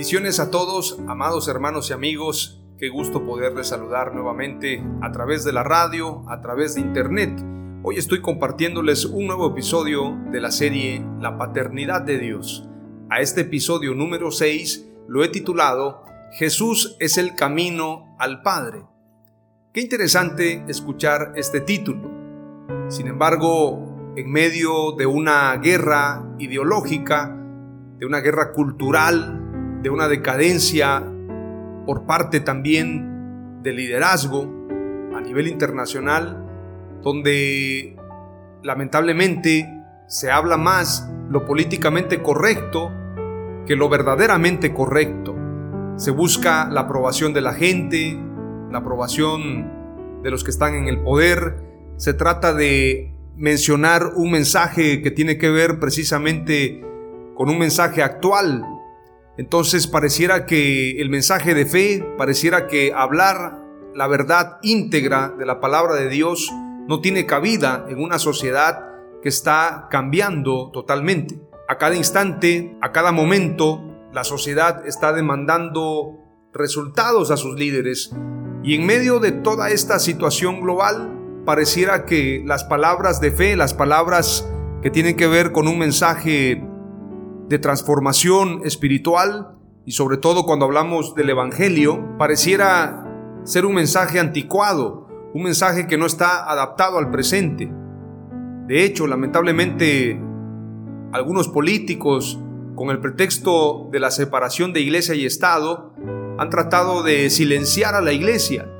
Bendiciones a todos, amados hermanos y amigos. Qué gusto poderles saludar nuevamente a través de la radio, a través de internet. Hoy estoy compartiéndoles un nuevo episodio de la serie La Paternidad de Dios. A este episodio número 6 lo he titulado Jesús es el camino al Padre. Qué interesante escuchar este título. Sin embargo, en medio de una guerra ideológica, de una guerra cultural, de una decadencia por parte también del liderazgo a nivel internacional, donde lamentablemente se habla más lo políticamente correcto que lo verdaderamente correcto. Se busca la aprobación de la gente, la aprobación de los que están en el poder. Se trata de mencionar un mensaje que tiene que ver precisamente con un mensaje actual entonces pareciera que el mensaje de fe, pareciera que hablar la verdad íntegra de la palabra de Dios no tiene cabida en una sociedad que está cambiando totalmente. A cada instante, a cada momento, la sociedad está demandando resultados a sus líderes y en medio de toda esta situación global, pareciera que las palabras de fe, las palabras que tienen que ver con un mensaje de transformación espiritual y sobre todo cuando hablamos del Evangelio, pareciera ser un mensaje anticuado, un mensaje que no está adaptado al presente. De hecho, lamentablemente, algunos políticos, con el pretexto de la separación de iglesia y Estado, han tratado de silenciar a la iglesia.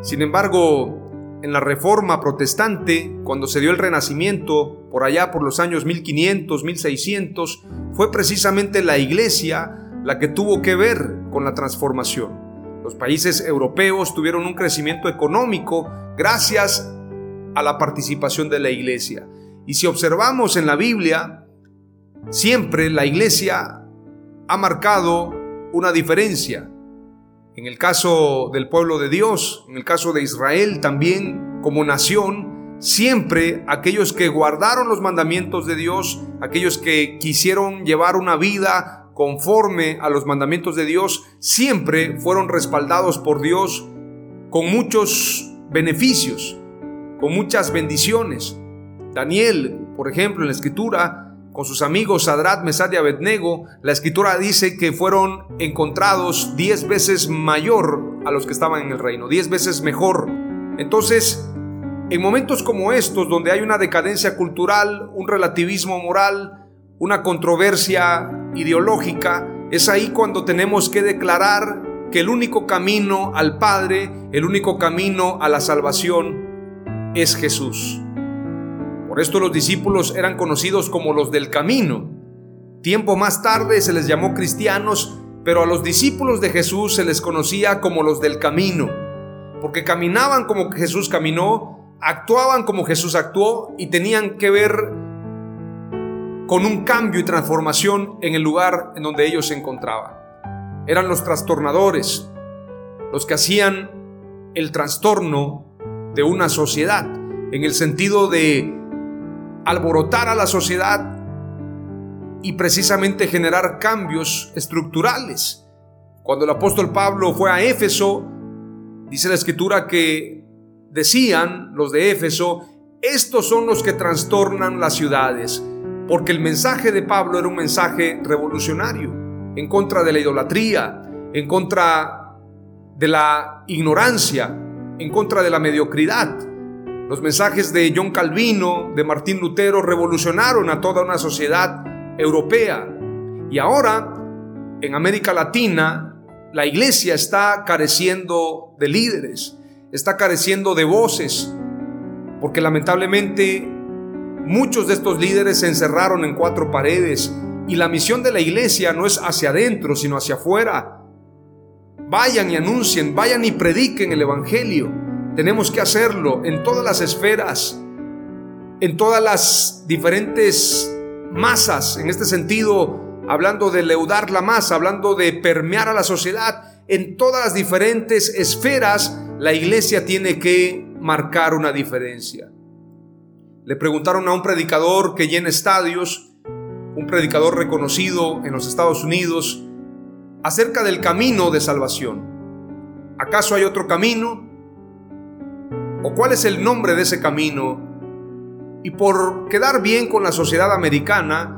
Sin embargo, en la reforma protestante, cuando se dio el renacimiento, por allá por los años 1500, 1600, fue precisamente la iglesia la que tuvo que ver con la transformación. Los países europeos tuvieron un crecimiento económico gracias a la participación de la iglesia. Y si observamos en la Biblia, siempre la iglesia ha marcado una diferencia. En el caso del pueblo de Dios, en el caso de Israel también como nación, siempre aquellos que guardaron los mandamientos de Dios, aquellos que quisieron llevar una vida conforme a los mandamientos de Dios, siempre fueron respaldados por Dios con muchos beneficios, con muchas bendiciones. Daniel, por ejemplo, en la escritura, con sus amigos Sadrat, Mesad y Abednego, la escritura dice que fueron encontrados diez veces mayor a los que estaban en el reino, diez veces mejor. Entonces, en momentos como estos, donde hay una decadencia cultural, un relativismo moral, una controversia ideológica, es ahí cuando tenemos que declarar que el único camino al Padre, el único camino a la salvación es Jesús. Por esto los discípulos eran conocidos como los del camino. Tiempo más tarde se les llamó cristianos, pero a los discípulos de Jesús se les conocía como los del camino, porque caminaban como Jesús caminó, actuaban como Jesús actuó y tenían que ver con un cambio y transformación en el lugar en donde ellos se encontraban. Eran los trastornadores, los que hacían el trastorno de una sociedad, en el sentido de alborotar a la sociedad y precisamente generar cambios estructurales, Cuando el apóstol Pablo fue a Éfeso, dice la escritura que decían los de Éfeso, estos son los que trastornan las ciudades, porque el mensaje de Pablo era un mensaje revolucionario, en contra de la idolatría, en contra de la ignorancia, en contra de la mediocridad. Los mensajes de John Calvino, de Martín Lutero, revolucionaron a toda una sociedad europea. Y ahora, en América Latina, la iglesia está careciendo de líderes, está careciendo de voces, porque lamentablemente muchos de estos líderes se encerraron en cuatro paredes y la misión de la iglesia no es hacia adentro, sino hacia afuera. Vayan y anuncien, vayan y prediquen el Evangelio. Tenemos que hacerlo en todas las esferas, en todas las diferentes masas, en este sentido, hablando de leudar la masa, hablando de permear a la sociedad, en todas las diferentes esferas, la iglesia tiene que marcar una diferencia. Le preguntaron a un predicador que llena estadios, un predicador reconocido en los Estados Unidos, acerca del camino de salvación. ¿Acaso hay otro camino? ¿O cuál es el nombre de ese camino? Y por quedar bien con la sociedad americana,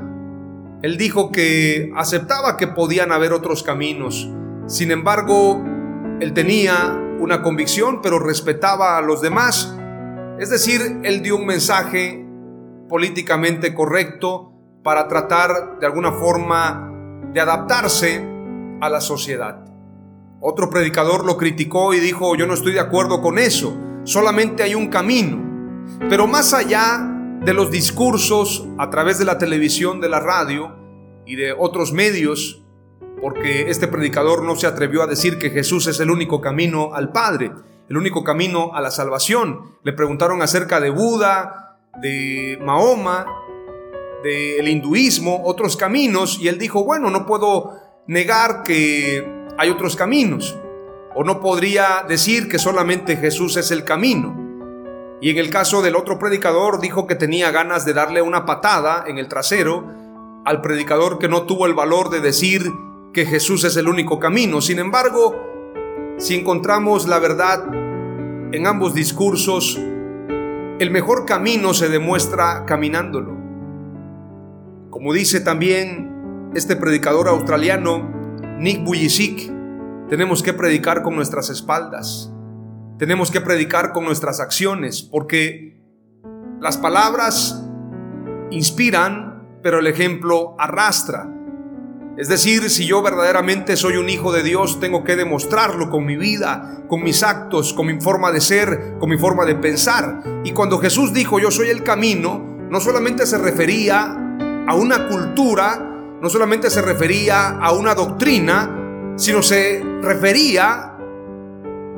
él dijo que aceptaba que podían haber otros caminos. Sin embargo, él tenía una convicción, pero respetaba a los demás. Es decir, él dio un mensaje políticamente correcto para tratar de alguna forma de adaptarse a la sociedad. Otro predicador lo criticó y dijo, yo no estoy de acuerdo con eso, solamente hay un camino. Pero más allá de los discursos a través de la televisión, de la radio y de otros medios, porque este predicador no se atrevió a decir que Jesús es el único camino al Padre, el único camino a la salvación. Le preguntaron acerca de Buda, de Mahoma, del hinduismo, otros caminos, y él dijo, bueno, no puedo negar que hay otros caminos, o no podría decir que solamente Jesús es el camino. Y en el caso del otro predicador dijo que tenía ganas de darle una patada en el trasero al predicador que no tuvo el valor de decir que Jesús es el único camino. Sin embargo, si encontramos la verdad en ambos discursos, el mejor camino se demuestra caminándolo. Como dice también este predicador australiano, Nick Bujicic, tenemos que predicar con nuestras espaldas. Tenemos que predicar con nuestras acciones, porque las palabras inspiran, pero el ejemplo arrastra. Es decir, si yo verdaderamente soy un hijo de Dios, tengo que demostrarlo con mi vida, con mis actos, con mi forma de ser, con mi forma de pensar. Y cuando Jesús dijo, yo soy el camino, no solamente se refería a una cultura, no solamente se refería a una doctrina, sino se refería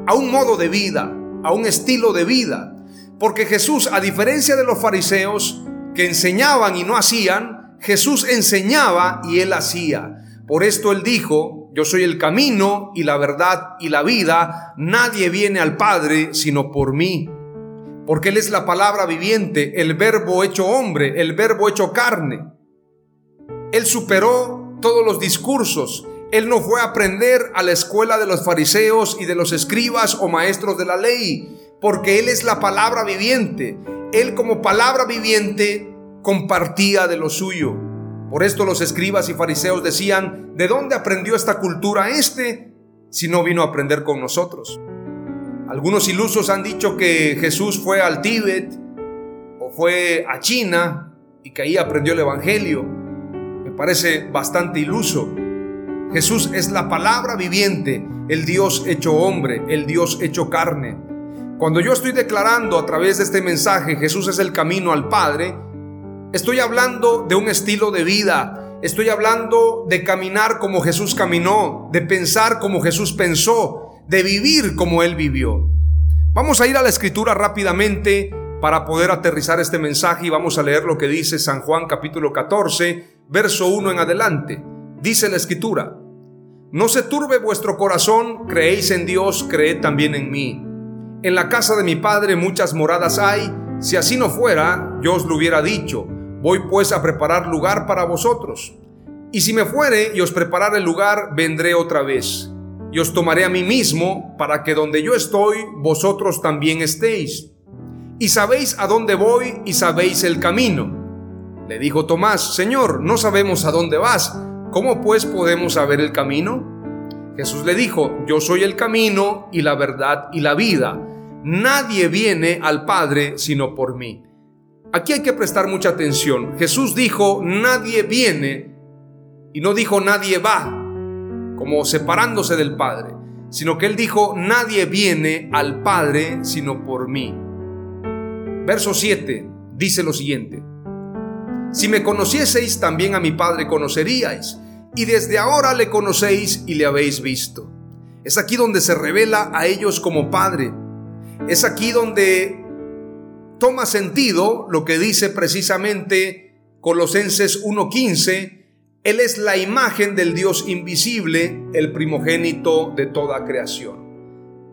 a un modo de vida, a un estilo de vida. Porque Jesús, a diferencia de los fariseos que enseñaban y no hacían, Jesús enseñaba y él hacía. Por esto él dijo, yo soy el camino y la verdad y la vida, nadie viene al Padre sino por mí. Porque Él es la palabra viviente, el verbo hecho hombre, el verbo hecho carne. Él superó todos los discursos. Él no fue a aprender a la escuela de los fariseos y de los escribas o maestros de la ley, porque Él es la palabra viviente. Él como palabra viviente compartía de lo suyo. Por esto los escribas y fariseos decían, ¿de dónde aprendió esta cultura este si no vino a aprender con nosotros? Algunos ilusos han dicho que Jesús fue al Tíbet o fue a China y que ahí aprendió el Evangelio parece bastante iluso. Jesús es la palabra viviente, el Dios hecho hombre, el Dios hecho carne. Cuando yo estoy declarando a través de este mensaje Jesús es el camino al Padre, estoy hablando de un estilo de vida, estoy hablando de caminar como Jesús caminó, de pensar como Jesús pensó, de vivir como Él vivió. Vamos a ir a la escritura rápidamente para poder aterrizar este mensaje y vamos a leer lo que dice San Juan capítulo 14, verso 1 en adelante. Dice la escritura, no se turbe vuestro corazón, creéis en Dios, creed también en mí. En la casa de mi Padre muchas moradas hay, si así no fuera, yo os lo hubiera dicho, voy pues a preparar lugar para vosotros. Y si me fuere y os preparare el lugar, vendré otra vez, y os tomaré a mí mismo para que donde yo estoy, vosotros también estéis. Y sabéis a dónde voy y sabéis el camino. Le dijo Tomás, Señor, no sabemos a dónde vas, ¿cómo pues podemos saber el camino? Jesús le dijo, yo soy el camino y la verdad y la vida. Nadie viene al Padre sino por mí. Aquí hay que prestar mucha atención. Jesús dijo, nadie viene y no dijo nadie va, como separándose del Padre, sino que él dijo, nadie viene al Padre sino por mí. Verso 7 dice lo siguiente, si me conocieseis, también a mi Padre conoceríais y desde ahora le conocéis y le habéis visto. Es aquí donde se revela a ellos como Padre. Es aquí donde toma sentido lo que dice precisamente Colosenses 1.15. Él es la imagen del Dios invisible, el primogénito de toda creación.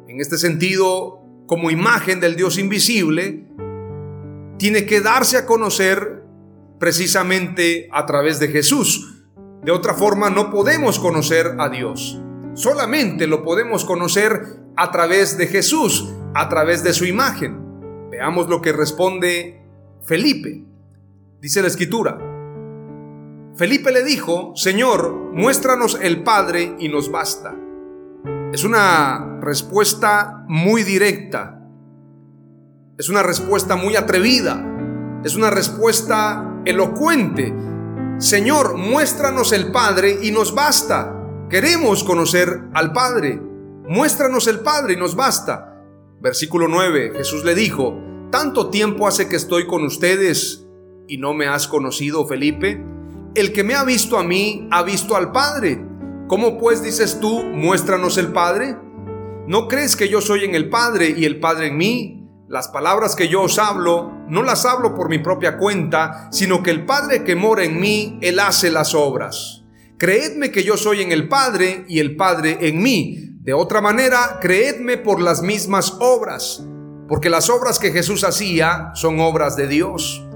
En este sentido, como imagen del Dios invisible, tiene que darse a conocer precisamente a través de Jesús. De otra forma no podemos conocer a Dios. Solamente lo podemos conocer a través de Jesús, a través de su imagen. Veamos lo que responde Felipe. Dice la escritura. Felipe le dijo, Señor, muéstranos el Padre y nos basta. Es una respuesta muy directa. Es una respuesta muy atrevida. Es una respuesta elocuente Señor, muéstranos el Padre y nos basta. Queremos conocer al Padre. Muéstranos el Padre y nos basta. Versículo 9, Jesús le dijo, ¿tanto tiempo hace que estoy con ustedes y no me has conocido, Felipe? El que me ha visto a mí, ha visto al Padre. ¿Cómo pues dices tú, muéstranos el Padre? ¿No crees que yo soy en el Padre y el Padre en mí? Las palabras que yo os hablo, no las hablo por mi propia cuenta, sino que el Padre que mora en mí, Él hace las obras. Creedme que yo soy en el Padre y el Padre en mí. De otra manera, creedme por las mismas obras, porque las obras que Jesús hacía son obras de Dios.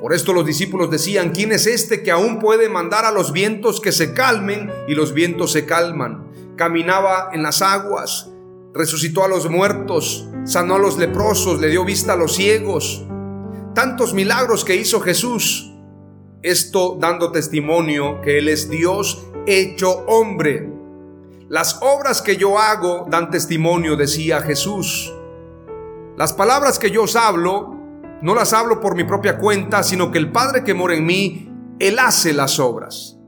Por esto los discípulos decían, ¿quién es este que aún puede mandar a los vientos que se calmen y los vientos se calman? Caminaba en las aguas resucitó a los muertos, sanó a los leprosos, le dio vista a los ciegos. Tantos milagros que hizo Jesús. Esto dando testimonio que Él es Dios hecho hombre. Las obras que yo hago dan testimonio, decía Jesús. Las palabras que yo os hablo, no las hablo por mi propia cuenta, sino que el Padre que mora en mí, Él hace las obras.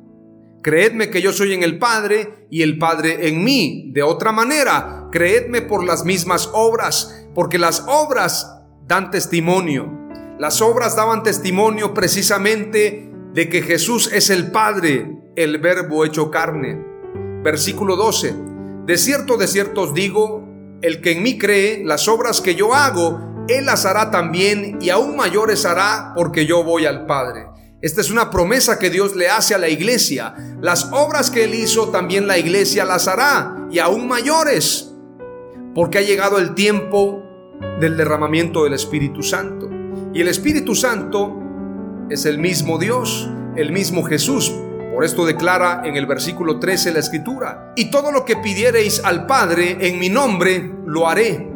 Creedme que yo soy en el Padre y el Padre en mí. De otra manera, creedme por las mismas obras, porque las obras dan testimonio. Las obras daban testimonio precisamente de que Jesús es el Padre, el verbo hecho carne. Versículo 12. De cierto, de cierto os digo, el que en mí cree, las obras que yo hago, él las hará también y aún mayores hará porque yo voy al Padre. Esta es una promesa que Dios le hace a la iglesia. Las obras que Él hizo también la iglesia las hará y aún mayores. Porque ha llegado el tiempo del derramamiento del Espíritu Santo. Y el Espíritu Santo es el mismo Dios, el mismo Jesús. Por esto declara en el versículo 13 la escritura. Y todo lo que pidiereis al Padre en mi nombre, lo haré,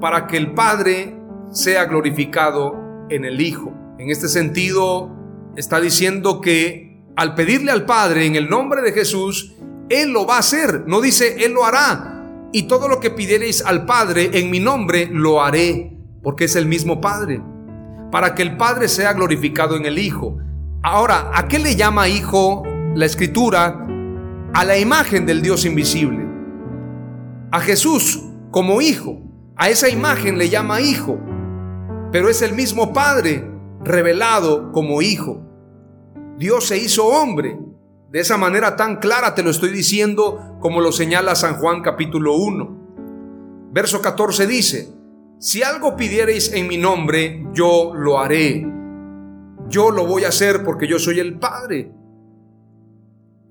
para que el Padre sea glorificado en el Hijo. En este sentido, está diciendo que al pedirle al Padre en el nombre de Jesús, Él lo va a hacer. No dice, Él lo hará. Y todo lo que pidiereis al Padre en mi nombre, lo haré, porque es el mismo Padre. Para que el Padre sea glorificado en el Hijo. Ahora, ¿a qué le llama Hijo la Escritura? A la imagen del Dios invisible. A Jesús como Hijo. A esa imagen le llama Hijo. Pero es el mismo Padre revelado como hijo. Dios se hizo hombre. De esa manera tan clara te lo estoy diciendo como lo señala San Juan capítulo 1. Verso 14 dice, si algo pidiereis en mi nombre, yo lo haré. Yo lo voy a hacer porque yo soy el Padre.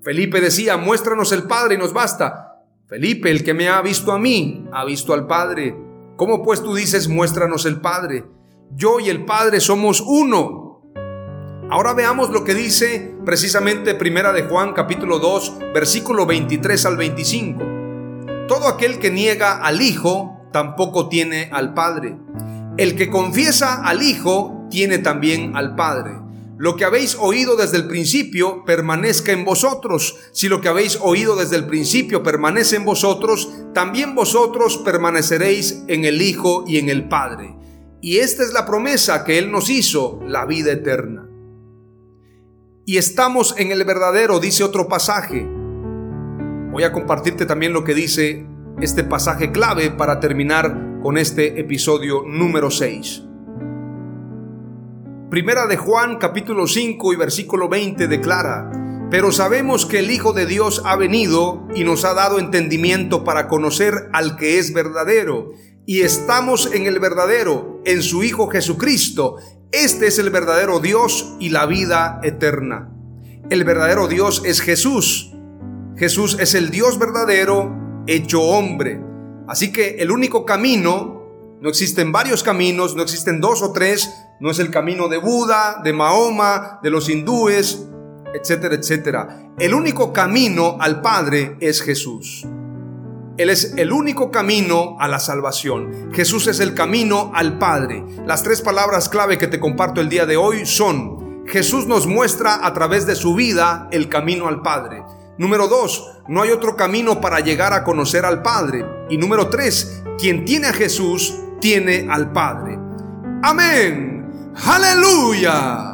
Felipe decía, muéstranos el Padre y nos basta. Felipe, el que me ha visto a mí, ha visto al Padre. ¿Cómo pues tú dices, muéstranos el Padre? Yo y el Padre somos uno. Ahora veamos lo que dice precisamente Primera de Juan capítulo 2, versículo 23 al 25. Todo aquel que niega al Hijo tampoco tiene al Padre. El que confiesa al Hijo tiene también al Padre. Lo que habéis oído desde el principio permanezca en vosotros. Si lo que habéis oído desde el principio permanece en vosotros, también vosotros permaneceréis en el Hijo y en el Padre. Y esta es la promesa que Él nos hizo, la vida eterna. Y estamos en el verdadero, dice otro pasaje. Voy a compartirte también lo que dice este pasaje clave para terminar con este episodio número 6. Primera de Juan capítulo 5 y versículo 20 declara, pero sabemos que el Hijo de Dios ha venido y nos ha dado entendimiento para conocer al que es verdadero, y estamos en el verdadero, en su Hijo Jesucristo. Este es el verdadero Dios y la vida eterna. El verdadero Dios es Jesús. Jesús es el Dios verdadero hecho hombre. Así que el único camino, no existen varios caminos, no existen dos o tres, no es el camino de Buda, de Mahoma, de los hindúes, etcétera, etcétera. El único camino al Padre es Jesús. Él es el único camino a la salvación. Jesús es el camino al Padre. Las tres palabras clave que te comparto el día de hoy son, Jesús nos muestra a través de su vida el camino al Padre. Número dos, no hay otro camino para llegar a conocer al Padre. Y número tres, quien tiene a Jesús, tiene al Padre. Amén. Aleluya.